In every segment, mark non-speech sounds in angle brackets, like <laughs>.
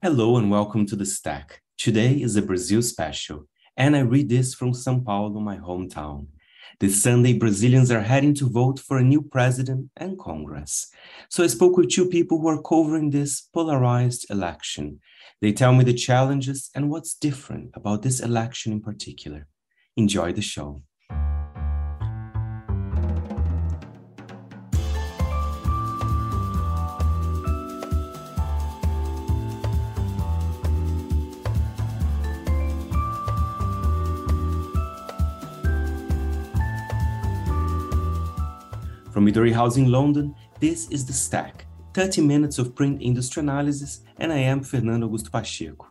Hello and welcome to the Stack. Today is a Brazil special, and I read this from São Paulo, my hometown. This Sunday, Brazilians are heading to vote for a new president and Congress. So I spoke with two people who are covering this polarized election. They tell me the challenges and what's different about this election in particular. Enjoy the show. Midori House in London, this is The Stack, 30 minutes of print industry analysis, and I am Fernando Augusto Pacheco.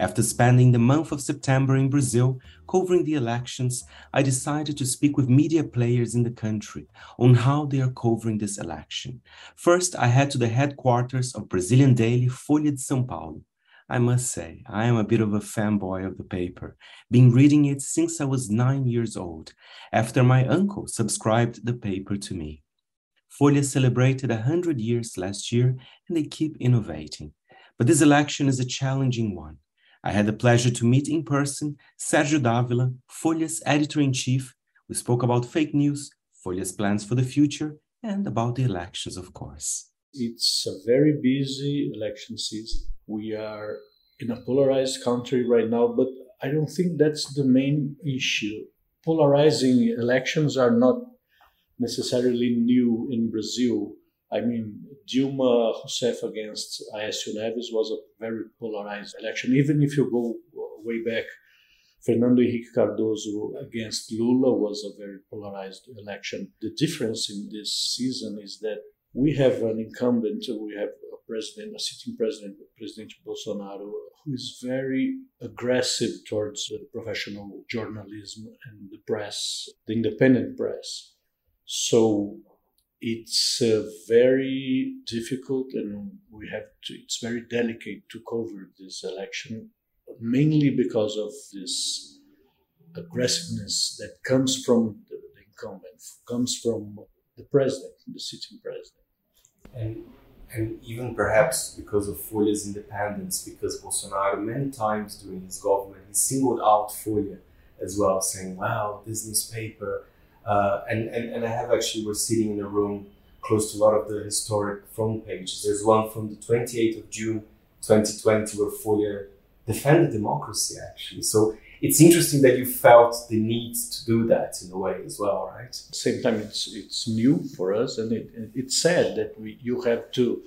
After spending the month of September in Brazil covering the elections, I decided to speak with media players in the country on how they are covering this election. First, I head to the headquarters of Brazilian daily Folha de São Paulo. I must say, I am a bit of a fanboy of the paper, been reading it since I was nine years old, after my uncle subscribed the paper to me. Folha celebrated 100 years last year and they keep innovating. But this election is a challenging one. I had the pleasure to meet in person Sérgio Dávila, Folha's editor in chief. We spoke about fake news, Folha's plans for the future, and about the elections, of course. It's a very busy election season. We are in a polarized country right now, but I don't think that's the main issue. Polarizing elections are not necessarily new in Brazil. I mean, Dilma Rousseff against Aécio Neves was a very polarized election. Even if you go way back, Fernando Henrique Cardoso against Lula was a very polarized election. The difference in this season is that we have an incumbent, we have a president, a sitting president, President Bolsonaro, who is very aggressive towards professional journalism and the press, the independent press. So it's uh, very difficult and we have to, it's very delicate to cover this election, mainly because of this aggressiveness that comes from the, the incumbent, comes from the president, the sitting president. And, and even perhaps because of Folha's independence, because Bolsonaro many times during his government, he singled out Folha as well, saying, wow, this newspaper uh, and, and, and I have actually, we're sitting in a room close to a lot of the historic front pages. There's one from the 28th of June 2020 where Folha defended democracy, actually. So it's interesting that you felt the need to do that in a way as well, right? Same time, it's, it's new for us, and it, it's sad that we, you have to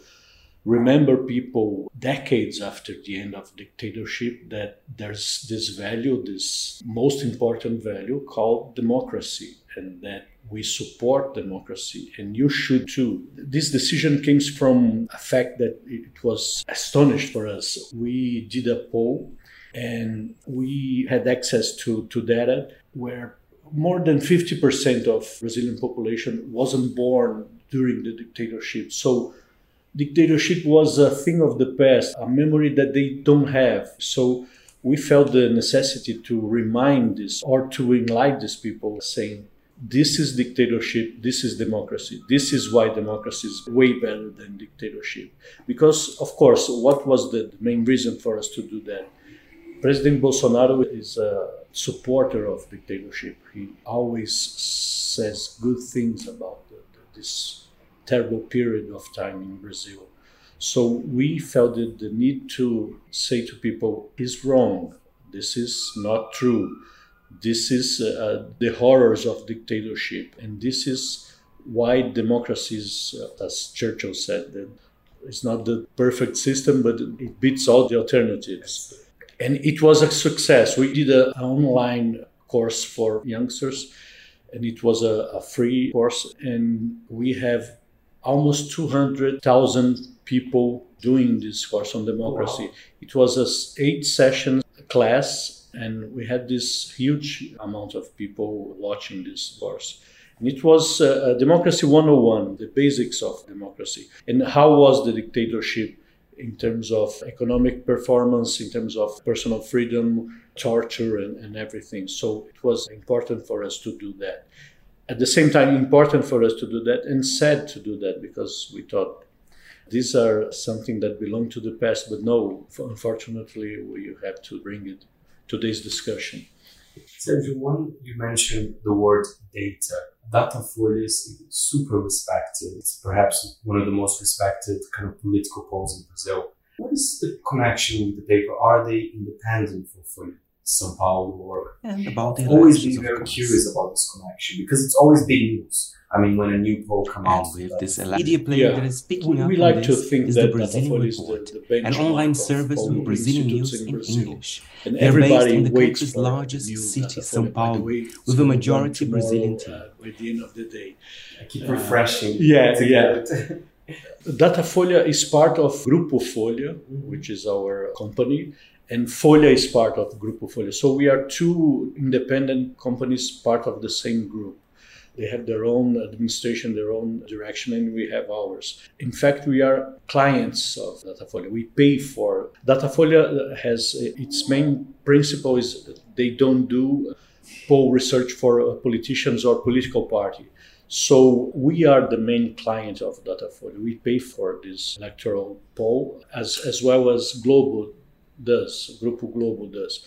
remember people decades after the end of dictatorship that there's this value, this most important value called democracy, and that we support democracy, and you should too. This decision came from a fact that it was astonished for us. We did a poll and we had access to, to data where more than 50% of Brazilian population wasn't born during the dictatorship. So dictatorship was a thing of the past, a memory that they don't have. So we felt the necessity to remind this or to enlighten these people, saying, this is dictatorship, this is democracy. This is why democracy is way better than dictatorship. Because, of course, what was the main reason for us to do that? President Bolsonaro is a supporter of dictatorship. He always says good things about the, the, this terrible period of time in Brazil. So we felt the need to say to people, "Is wrong. This is not true. This is uh, the horrors of dictatorship, and this is why democracies, uh, as Churchill said, that it's not the perfect system, but it beats all the alternatives." And it was a success. We did an online course for youngsters, and it was a, a free course, and we have almost 200,000 people doing this course on democracy. Wow. It was a eight session class, and we had this huge amount of people watching this course. And it was uh, Democracy 101, the basics of democracy. And how was the dictatorship in terms of economic performance, in terms of personal freedom, torture, and, and everything. So it was important for us to do that at the same time important for us to do that and sad to do that because we thought These are something that belong to the past, but no, unfortunately, we have to bring it to today's discussion. Sergio, one you mentioned the word data. data Datafolha is super respected. It's perhaps one of the most respected kind of political polls in Brazil. What is the connection with the paper? Are they independent from Folha São Paulo or and about the always been very curious about this connection because it's always big news. I mean, when a new poll comes out, with this media player yeah. that is picking we, up we like this to think is that the Brazilian Report, the, the an online service with Brazilian news in, Brazil. English. And They're based in the country's largest city, Datafolha. São Paulo, with it's a majority come Brazilian team. Uh, by the end of the day. I keep Uh, refreshing. yeah, yeah. <laughs> Datafolha is part of Grupo Folha, mm-hmm. which is our company, and Folha is part of Grupo Folha. So we are two independent companies, part of the same group. They have their own administration, their own direction, and we have ours. In fact, we are clients of Datafolha. We pay for Datafolha has its main principle is they don't do poll research for uh, politicians or political party. So we are the main client of Datafolha. We pay for this electoral poll as, as well as Globo does, Grupo Globo does.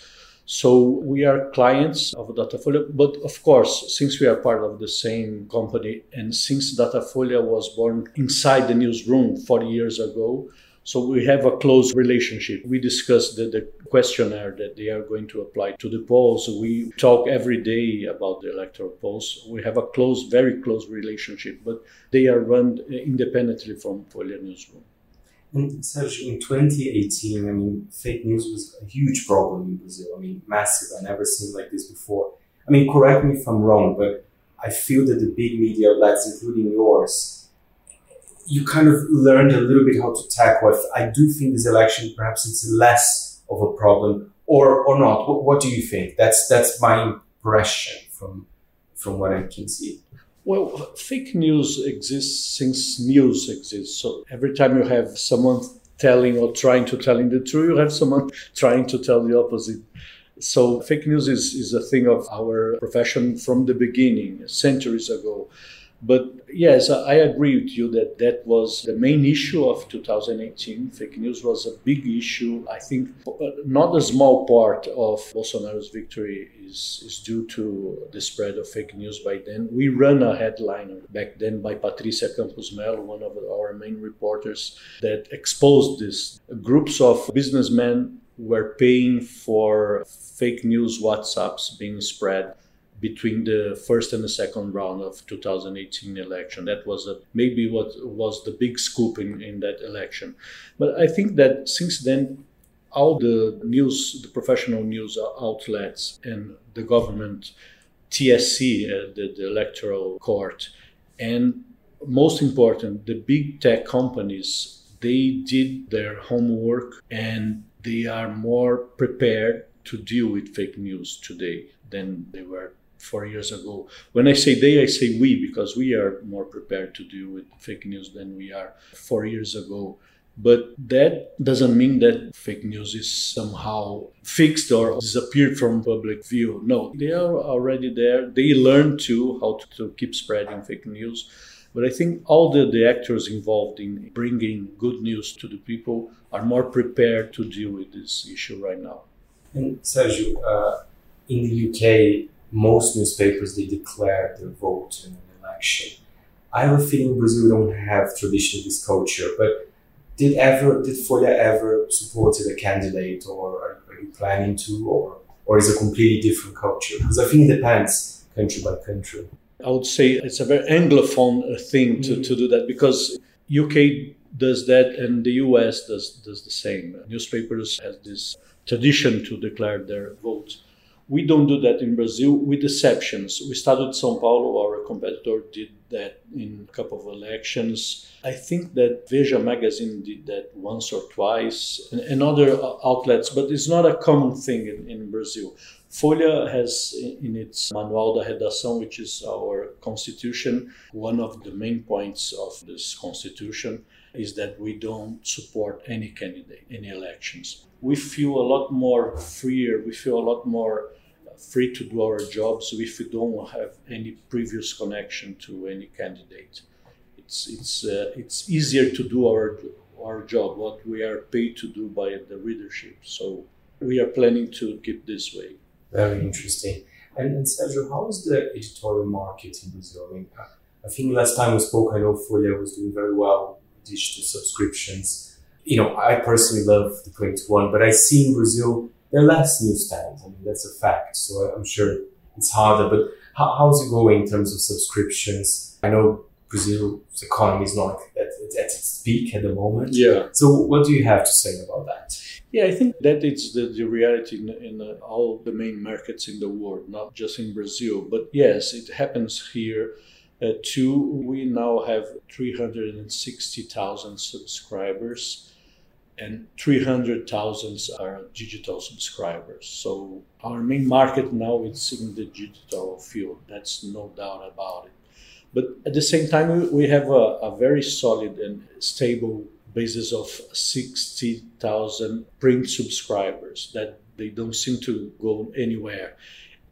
So we are clients of Datafolha, but of course, since we are part of the same company and since Datafolha was born inside the newsroom 40 years ago, so we have a close relationship. We discuss the, the questionnaire that they are going to apply to the polls. We talk every day about the electoral polls. We have a close, very close relationship, but they are run independently from Folha Newsroom. And Sergio, in 2018, I mean, fake news was a huge problem in Brazil. I mean, massive. I never seen like this before. I mean, correct me if I'm wrong, but I feel that the big media outlets, including yours, you kind of learned a little bit how to tackle it. I do think this election, perhaps it's less of a problem, or or not. What, what do you think? That's that's my impression from from what I can see. Well, fake news exists since news exists. So every time you have someone telling or trying to telling the truth, you have someone <laughs> trying to tell the opposite. So fake news is, is a thing of our profession from the beginning, centuries ago. But yes, I agree with you that that was the main issue of 2018. Fake news was a big issue. I think uh, not a small part of Bolsonaro's victory is, is due to the spread of fake news by then. We ran a headline back then by Patricia Campos Mello, one of our main reporters, that exposed this. Groups of businessmen were paying for fake news WhatsApps being spread between the first and the second round of 2018 election. That was a, maybe what was the big scoop in, in that election. But I think that since then, all the news, the professional news outlets and the government, TSE, uh, the, the electoral court, and most important, the big tech companies, they did their homework and they are more prepared to deal with fake news today than they were four years ago. When I say they, I say we because we are more prepared to deal with fake news than we are four years ago. But that doesn't mean that fake news is somehow fixed or disappeared from public view. No, they are already there. They learn too how to, to keep spreading fake news. But I think all the, the actors involved in bringing good news to the people are more prepared to deal with this issue right now. And Sergio, uh, in the UK, most newspapers they declare their vote in an election. I have a feeling Brazil don't have traditionally this culture, but did ever did Folha ever supported a candidate, or are, are you planning to, or or is a completely different culture? Because I think it depends country by country. I would say it's a very anglophone thing to, mm-hmm. to do that because UK does that and the US does does the same. Newspapers have this tradition to declare their votes. We don't do that in Brazil with exceptions. O Estado de São Paulo, our competitor did that in a couple of elections. I think that Veja magazine did that once or twice, and, and other outlets, but it's not a common thing in, in Brazil. Folha has in its Manual da Redação, which is our constitution, one of the main points of this constitution is that we don't support any candidate in elections. We feel a lot more freer, we feel a lot more free to do our jobs if we don't have any previous connection to any candidate. it's it's uh, it's easier to do our our job, what we are paid to do by the readership. So we are planning to keep this way. Very interesting. And, and Sergio, how is the editorial market in Brazil? I mean, I think last time we spoke, I know Folha was doing very well digital subscriptions. You know, I personally love the print one, but I see in Brazil there are less newsstands. I mean, that's a fact. So I'm sure it's harder. But how, how's it going in terms of subscriptions? I know Brazil's economy is not at, at its peak at the moment. Yeah. So what do you have to say about that? Yeah, I think that it's the, the reality in, in uh, all the main markets in the world, not just in Brazil. But yes, it happens here uh, too. We now have 360,000 subscribers and 300,000 are digital subscribers. So our main market now is in the digital field. That's no doubt about it. But at the same time, we have a, a very solid and stable basis of 60,000 print subscribers that they don't seem to go anywhere.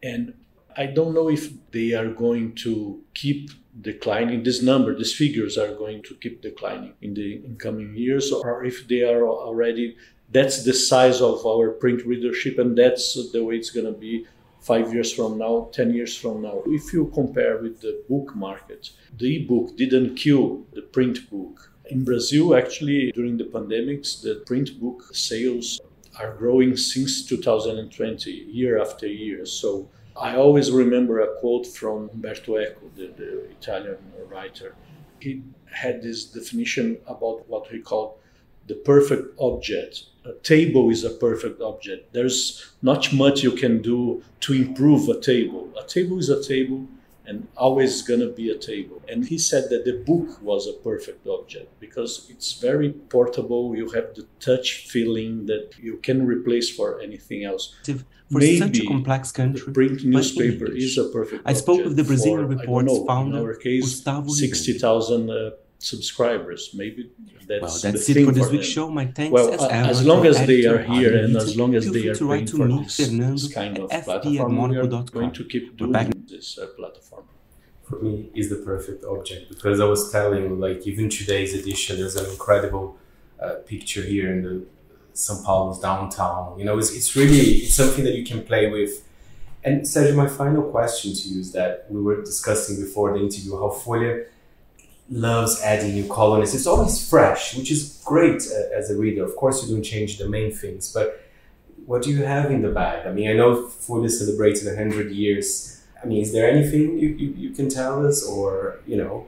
And I don't know if they are going to keep declining. This number, these figures are going to keep declining in the incoming years, or if they are already, that's the size of our print readership, and that's the way it's going to be five years from now, 10 years from now. If you compare with the book market, the e-book didn't kill the print book. In Brazil, actually, during the pandemics, the print book sales are growing since 2020, year after year. So I always remember a quote from Umberto Eco, the, the Italian writer. He had this definition about what he called the perfect object. A table is a perfect object. There's not much you can do to improve a table. A table is a table and always gonna be a table. And he said that the book was a perfect object because it's very portable. You have the touch feeling that you can replace for anything else. For Maybe such a complex country, print newspaper is a perfect. I spoke with the Brazilian for, Reports know, founder, in our case, Gustavo sixty thousand uh, subscribers. Maybe that's well, that's it for this week's show. My thanks well, as, uh, ever as long as they editor, are here and as long as they are to write to me, this, Fernando, this kind of at platform, we are fp@monocle.com. going to keep doing back- this uh, platform. for me is the perfect object because I was telling you, like even today's edition, there's an incredible uh, picture here in the São Paulo's downtown. You know, it's, it's really it's something that you can play with. And Sergio, my final question to you is that we were discussing before the interview how Folha loves adding new columnists. It's always fresh, which is great uh, as a reader. Of course, you don't change the main things, but what do you have in the bag? I mean, I know Folha celebrated 100 years. I mean, is there anything you, you, you can tell us or, you know,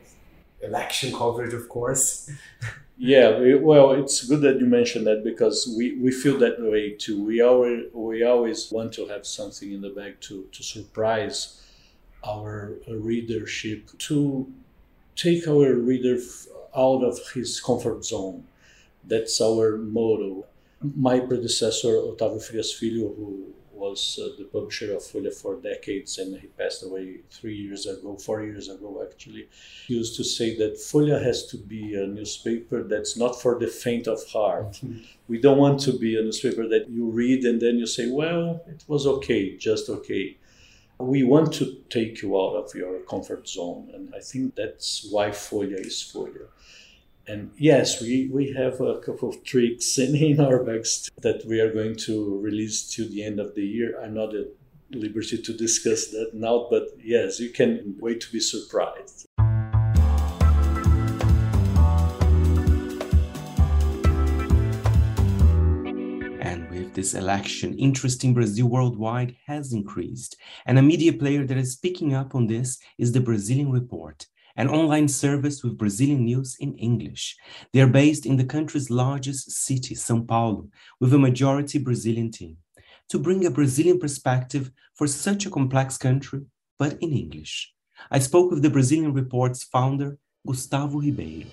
election coverage, of course? <laughs> Yeah, we, well, it's good that you mentioned that because we, we feel that way too. We always we always want to have something in the bag to to surprise our readership, to take our reader out of his comfort zone. That's our motto. My predecessor, Otávio Frias Filho, who was uh, the publisher of Folha for decades and he passed away three years ago, four years ago actually, he used to say that Folha has to be a newspaper that's not for the faint of heart. We don't want to be a newspaper that you read and then you say, well, it was okay, just okay. We want to take you out of your comfort zone, and I think that's why Folha is Folha. And yes, we, we have a couple of tricks <laughs> in, in our bags that we are going to release till the end of the year. I'm not at liberty to discuss that now, but yes, you can wait to be surprised. And with this election, interest in Brazil worldwide has increased. And a media player that is picking up on this is the Brazilian Report, an online service with Brazilian news in English. They are based in the country's largest city, Sao Paulo, with a majority Brazilian team, to bring a Brazilian perspective for such a complex country, but in English. I spoke with the Brazilian Report's founder, Gustavo Ribeiro.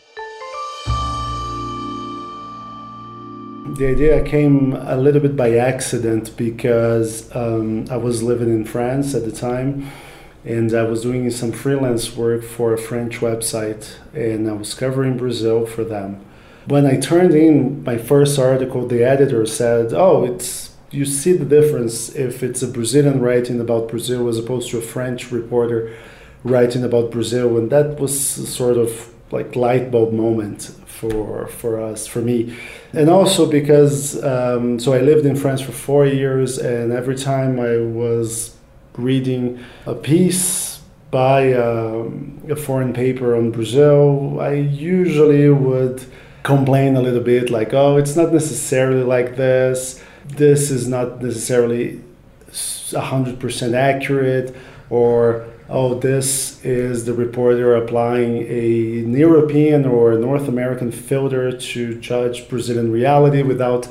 The idea came a little bit by accident because um, I was living in France at the time and I was doing some freelance work for a French website and I was covering Brazil for them. When I turned in my first article, the editor said, Oh, it's you see the difference if it's a Brazilian writing about Brazil as opposed to a French reporter writing about Brazil. And that was sort of like light bulb moment for for us for me and also because um, so i lived in france for four years and every time i was reading a piece by um, a foreign paper on brazil i usually would complain a little bit like oh it's not necessarily like this. This is not necessarily 100% accurate or oh, this is the reporter applying a European or North American filter to judge Brazilian reality without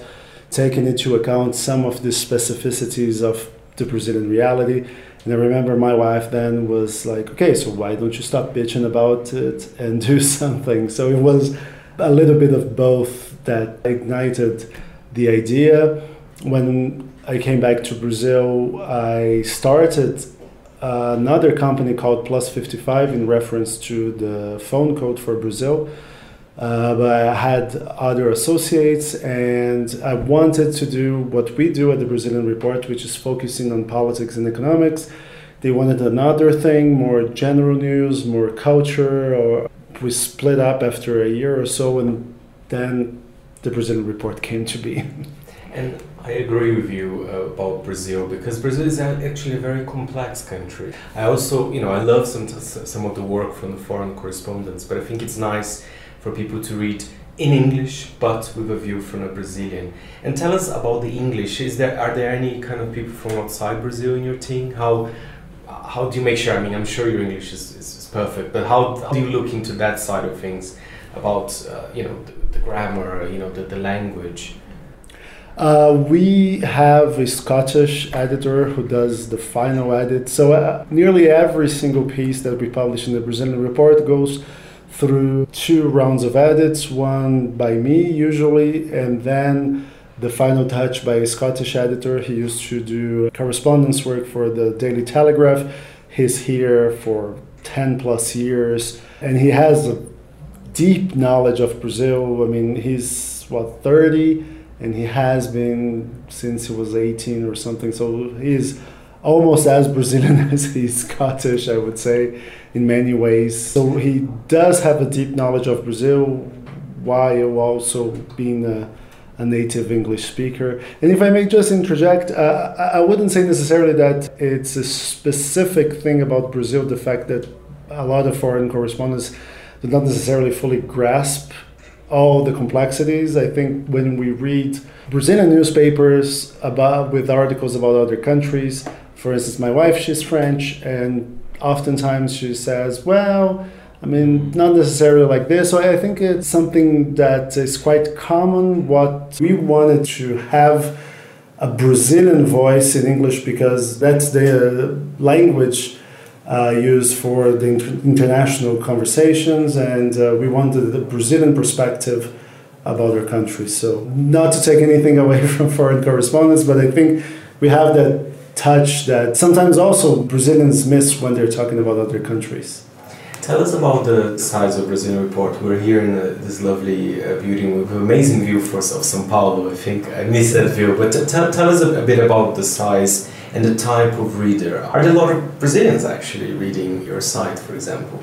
taking into account some of the specificities of the Brazilian reality. And I remember my wife then was like, okay, so why don't you stop bitching about it and do <laughs> something? So it was a little bit of both that ignited the idea. When I came back to Brazil, I started uh, another company called Plus 55 in reference to the phone code for Brazil. Uh, but I had other associates, and I wanted to do what we do at the Brazilian Report, which is focusing on politics and economics. They wanted another thing, more general news, more culture. Or we split up after a year or so, and then the Brazilian Report came to be. <laughs> And I agree with you uh, about Brazil because Brazil is actually a very complex country. I also, you know, I love some some of the work from the foreign correspondents, but I think it's nice for people to read in English, but with a view from a Brazilian. And tell us about the English. Is there are there any kind of people from outside Brazil in your team? How how do you make sure? I mean, I'm sure your English is, is, is perfect, but how, how, do you look into that side of things about uh, you know the, the, grammar, you know the, the language? Uh, we have a Scottish editor who does the final edit. So uh, nearly every single piece that we publish in the Brazilian report goes through two rounds of edits, one by me usually, and then the final touch by a Scottish editor. He used to do correspondence work for the Daily Telegraph. He's here for 10 plus years and he has a deep knowledge of Brazil. I mean, he's what, 30? and he has been since he was 18 or something. So he's almost as Brazilian <laughs> as he's Scottish, I would say, in many ways. So he does have a deep knowledge of Brazil while also being a, a native English speaker. And if I may just interject, uh, I wouldn't say necessarily that it's a specific thing about Brazil, the fact that a lot of foreign correspondents do not necessarily fully grasp all the complexities. I think when we read Brazilian newspapers about with articles about other countries, for instance, my wife she's French, and oftentimes she says, "Well." I mean, not necessarily like this. So I think it's something that is quite common. What we wanted to have a Brazilian voice in English because that's the language uh, used for the inter- international conversations, and uh, we wanted the Brazilian perspective about our country. So, not to take anything away <laughs> from foreign correspondence, but I think we have that touch that sometimes also Brazilians miss when they're talking about other countries. Tell us about the size of Brazilian Report. We're here in uh, this lovely uh, building with an amazing view for, of São Paulo. I think I miss that view, but t- tell, tell us a, a bit about the size and the type of reader. Are there a lot of Brazilians actually reading your site, for example?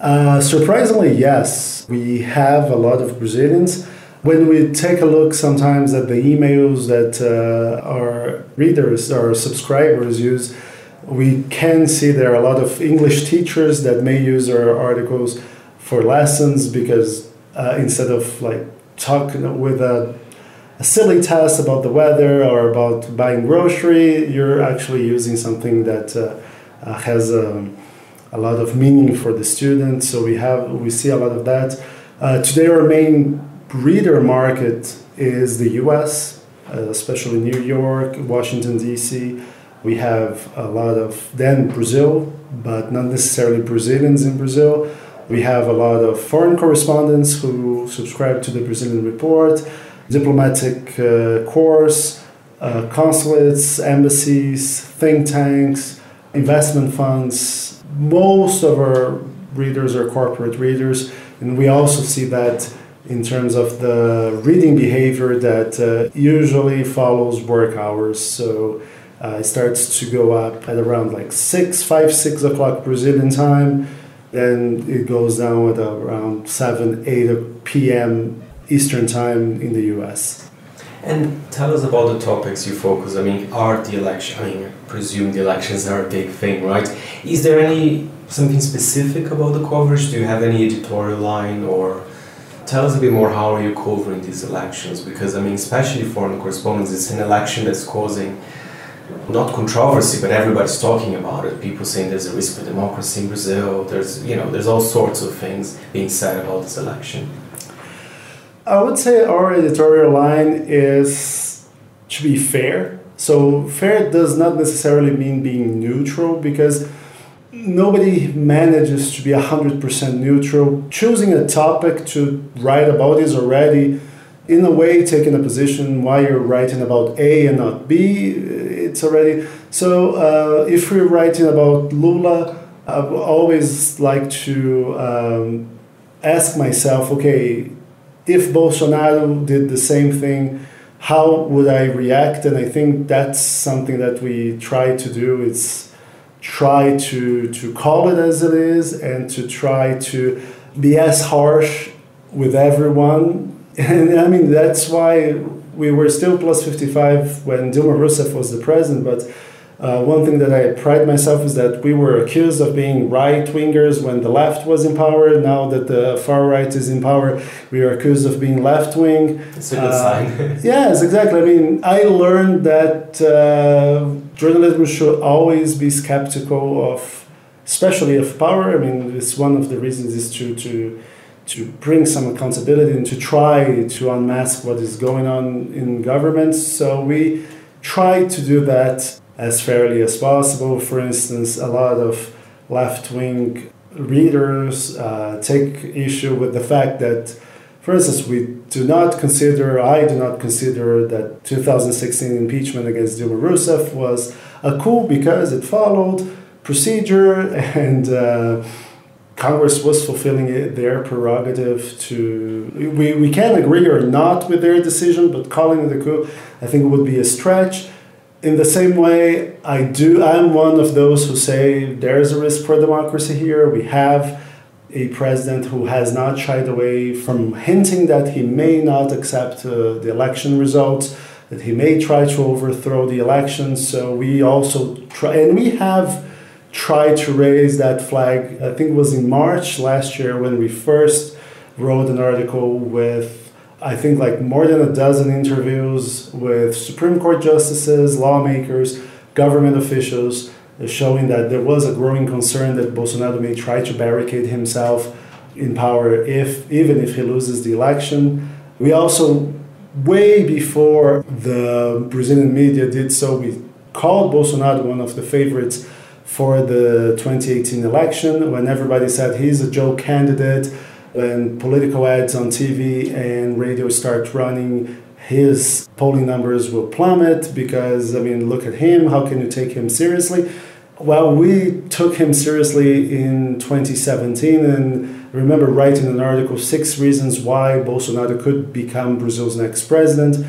Uh, surprisingly, yes. We have a lot of Brazilians. When we take a look sometimes at the emails that uh, our readers, our subscribers use, we can see there are a lot of English teachers that may use our articles for lessons because uh, instead of like talking with a a silly test about the weather or about buying grocery, you're actually using something that uh, uh, has um, a lot of meaning for the student. So we have we see a lot of that. Uh, today, our main reader market is the U.S., uh, especially New York, Washington D.C. We have a lot of then Brazil, but not necessarily Brazilians in Brazil. We have a lot of foreign correspondents who subscribe to the Brazilian Report diplomatic uh, corps, uh, consulates, embassies, think tanks, investment funds. Most of our readers are corporate readers, and we also see that in terms of the reading behavior that uh, usually follows work hours. So uh, it starts to go up at around like six, five, six o'clock Brazilian time. Then it goes down at around 7, 8 p.m. Eastern Time in the US. And tell us about the topics you focus. I mean, are the election? I mean, I presume the elections are a big thing, right? Is there any something specific about the coverage? Do you have any editorial line, or tell us a bit more? How are you covering these elections? Because I mean, especially foreign correspondents, it's an election that's causing not controversy, but everybody's talking about it. People saying there's a risk for democracy in Brazil. There's you know there's all sorts of things being said about this election. I would say our editorial line is to be fair. So fair does not necessarily mean being neutral because nobody manages to be 100% neutral. Choosing a topic to write about is already in a way taking a position why you're writing about A and not B. It's already so uh, if we're writing about Lula, I always like to um, ask myself, okay, if Bolsonaro did the same thing, how would I react? And I think that's something that we try to do. It's try to to call it as it is and to try to be as harsh with everyone. <laughs> And I mean that's why we were still plus 55 when Dilma Rousseff was the president, but uh, one thing that I pride myself is that we were accused of being right wingers when the left was in power. Now that the far right is in power, we are accused of being left wing. It's a good uh, sign. <laughs> yes, exactly. I mean, I learned that uh, journalism should always be skeptical of, especially of power. I mean, it's one of the reasons is to to to bring some accountability and to try to unmask what is going on in governments. So we try to do that as fairly as possible. For instance, a lot of left wing readers uh, take issue with the fact that, for instance, we do not consider, I do not consider that 2016 impeachment against Dilma Rousseff was a coup because it followed procedure <laughs> and uh, Congress was fulfilling it, their prerogative to. We, we can agree or not with their decision, but calling it a coup, I think, would be a stretch in the same way, I do. I'm one of those who say there is a risk for democracy here. We have a president who has not shied away from hinting that he may not accept uh, the election results, that he may try to overthrow the election. So we also try, and we have tried to raise that flag. I think it was in March last year when we first wrote an article with I think like more than a dozen interviews with Supreme Court justices, lawmakers, government officials, uh, showing that there was a growing concern that Bolsonaro may try to barricade himself in power if even if he loses the election. We also way before the Brazilian media did so, we called Bolsonaro one of the favorites for the 2018 election when everybody said he's a joke candidate when political ads on TV and radio start running, his polling numbers will plummet because, I mean, look at him, how can you take him seriously? Well, we took him seriously in 2017 and remember writing an article, Six Reasons Why Bolsonaro Could Become Brazil's Next President.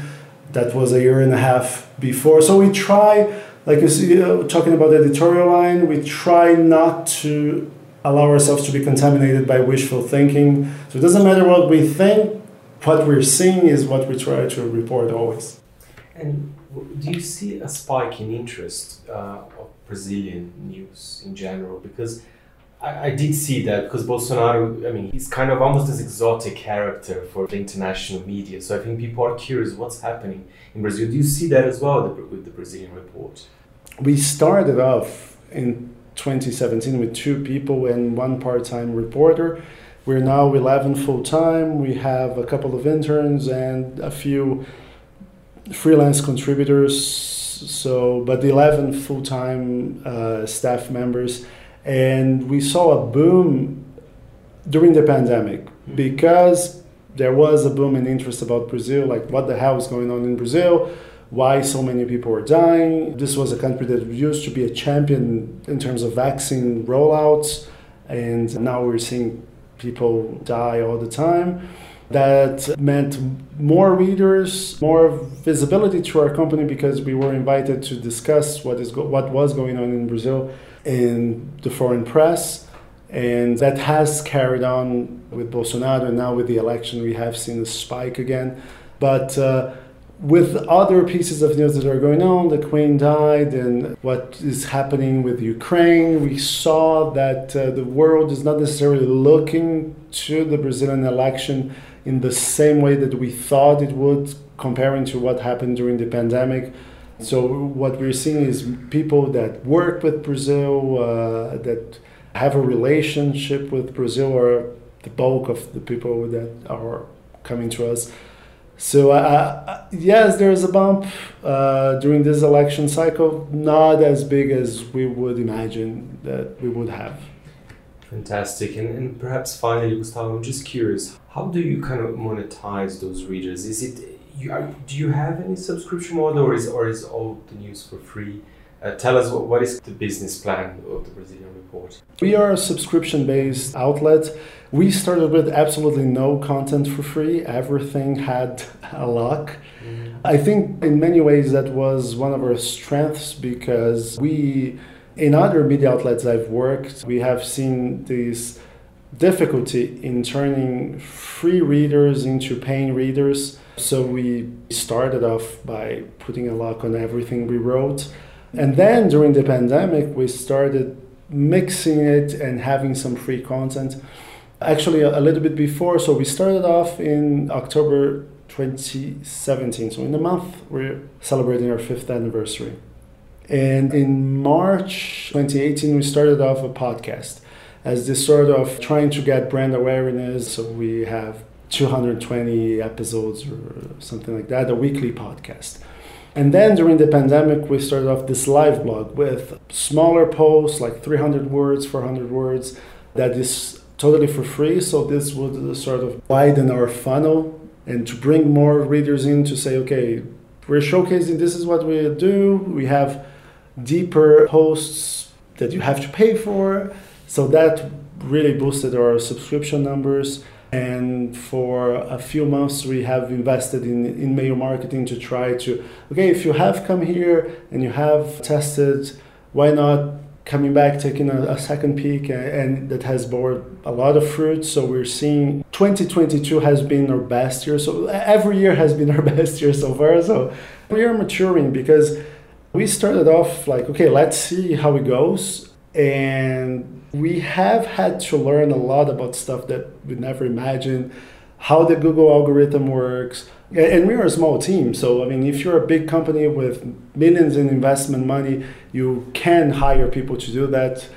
That was a year and a half before. So we try, like you see, uh, talking about the editorial line, we try not to allow ourselves to be contaminated by wishful thinking. So it doesn't matter what we think, what we're seeing is what we try to report always. And do you see a spike in interest uh, of Brazilian news in general? Because I, I, did see that because Bolsonaro, I mean, he's kind of almost this exotic character for the international media. So I think people are curious what's happening in Brazil. Do you see that as well with the Brazilian report? We started off in 2017 with two people and one part-time reporter. We're now 11 full-time. We have a couple of interns and a few freelance contributors. So, but 11 full-time uh, staff members, and we saw a boom during the pandemic mm-hmm. because there was a boom in interest about Brazil, like what the hell is going on in Brazil why so many people were dying. This was a country that used to be a champion in terms of vaccine rollouts, and now we're seeing people die all the time. That meant more readers, more visibility to our company because we were invited to discuss what is go- what was going on in Brazil in the foreign press. And that has carried on with Bolsonaro, and now with the election, we have seen a spike again. But uh, with other pieces of news that are going on, the Queen died, and what is happening with Ukraine, we saw that uh, the world is not necessarily looking to the Brazilian election in the same way that we thought it would, comparing to what happened during the pandemic. So, what we're seeing is people that work with Brazil, uh, that have a relationship with Brazil, are the bulk of the people that are coming to us so uh, uh, yes, there's a bump uh, during this election cycle, not as big as we would imagine that we would have. Fantastic, and, and perhaps finally, Gustavo, I'm just curious, how do you kind of monetize those readers? Is it you are, do you have any subscription model, or is or is all the news for free? Uh, tell us what, what is the business plan of the Brazilian Report? We are a subscription based outlet. We started with absolutely no content for free, everything had a lock. Mm. I think in many ways that was one of our strengths because we, in other media outlets I've worked, we have seen this difficulty in turning free readers into paying readers. So we started off by putting a lock on everything we wrote and then during the pandemic, we started mixing it and having some free content. Actually, a, a little bit before, so we started off in October 2017. So in a month, we're celebrating our fifth anniversary. And in March 2018, we started off a podcast as this sort of trying to get brand awareness. So we have 220 episodes or something like that, a weekly podcast. And then during the pandemic, we started off this live blog with smaller posts, like 300 words, 400 words, that is totally for free. So this would sort of widen our funnel and to bring more readers in to say, okay, we're showcasing this is what we do. We have deeper posts that you have to pay for. So that really boosted our subscription numbers. And for a few months, we have invested in in-mail marketing to try to okay, if you have come here and you have tested, why not coming back, taking a, a second peek, and, and, that has bore a lot of fruit. So we're seeing 2022 has been our best year. So every year has been <laughs> our best year so far. So we are maturing because we started off like okay, let's see how it goes, and we have had to learn a lot about stuff that we never imagined how the google algorithm works and we're a small team. So i mean if you're a big company with millions in investment money you can hire people to do that.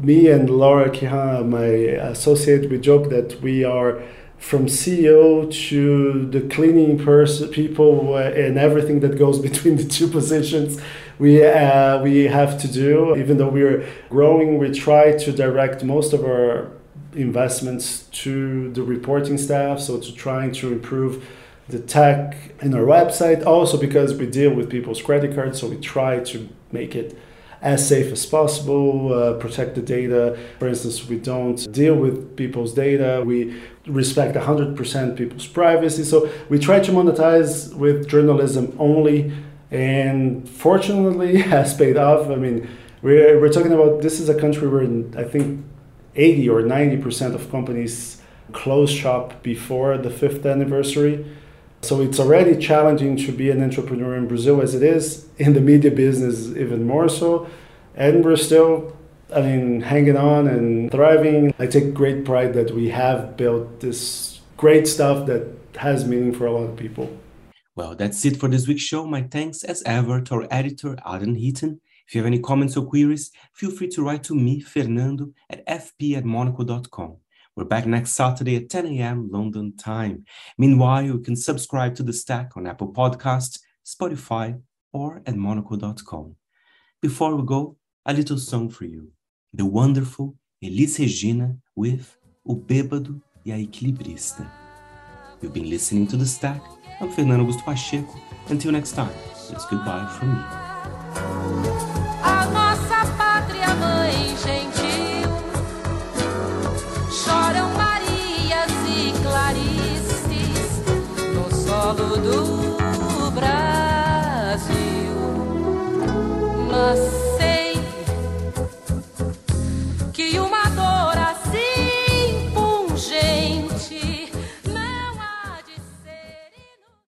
Me and laura kihan my associate we joke that we are from ceo to the cleaning person people and everything that goes <laughs> between the two positions we uh, we have to do. Even though we're growing, we try to direct most of our investments to the reporting staff, so to trying to improve the tech in our website. Also because we deal with people's credit cards, so we try to make it as safe as possible, uh, protect the data. For instance, we don't deal with people's data. We respect 100% people's privacy. So we try to monetize with journalism only and fortunately <laughs> has paid off. I mean, we're, we're talking about this is a country where I think 80 or 90% of companies close shop before the fifth anniversary. So it's already challenging to be an entrepreneur in Brazil as it is in the media business, even more so. And we're still, I mean, hanging on and thriving. I take great pride that we have built this great stuff that has meaning for a lot of people. Well, that's it for this week's show. My thanks as ever to our editor, Adam Heaton. If you have any comments or queries, feel free to write to me, Fernando, at fp at monocle.com. We're back next Saturday at 10 a.m. London time. Meanwhile, you can subscribe to The Stack on Apple Podcasts, Spotify, or at monocle.com. Before we go, a little song for you. The wonderful Elis Regina with O Bêbado e a Equilibrista. You've been listening to The Stack I'm Fernando Augusto Pacheco. Until next time, it's goodbye from me.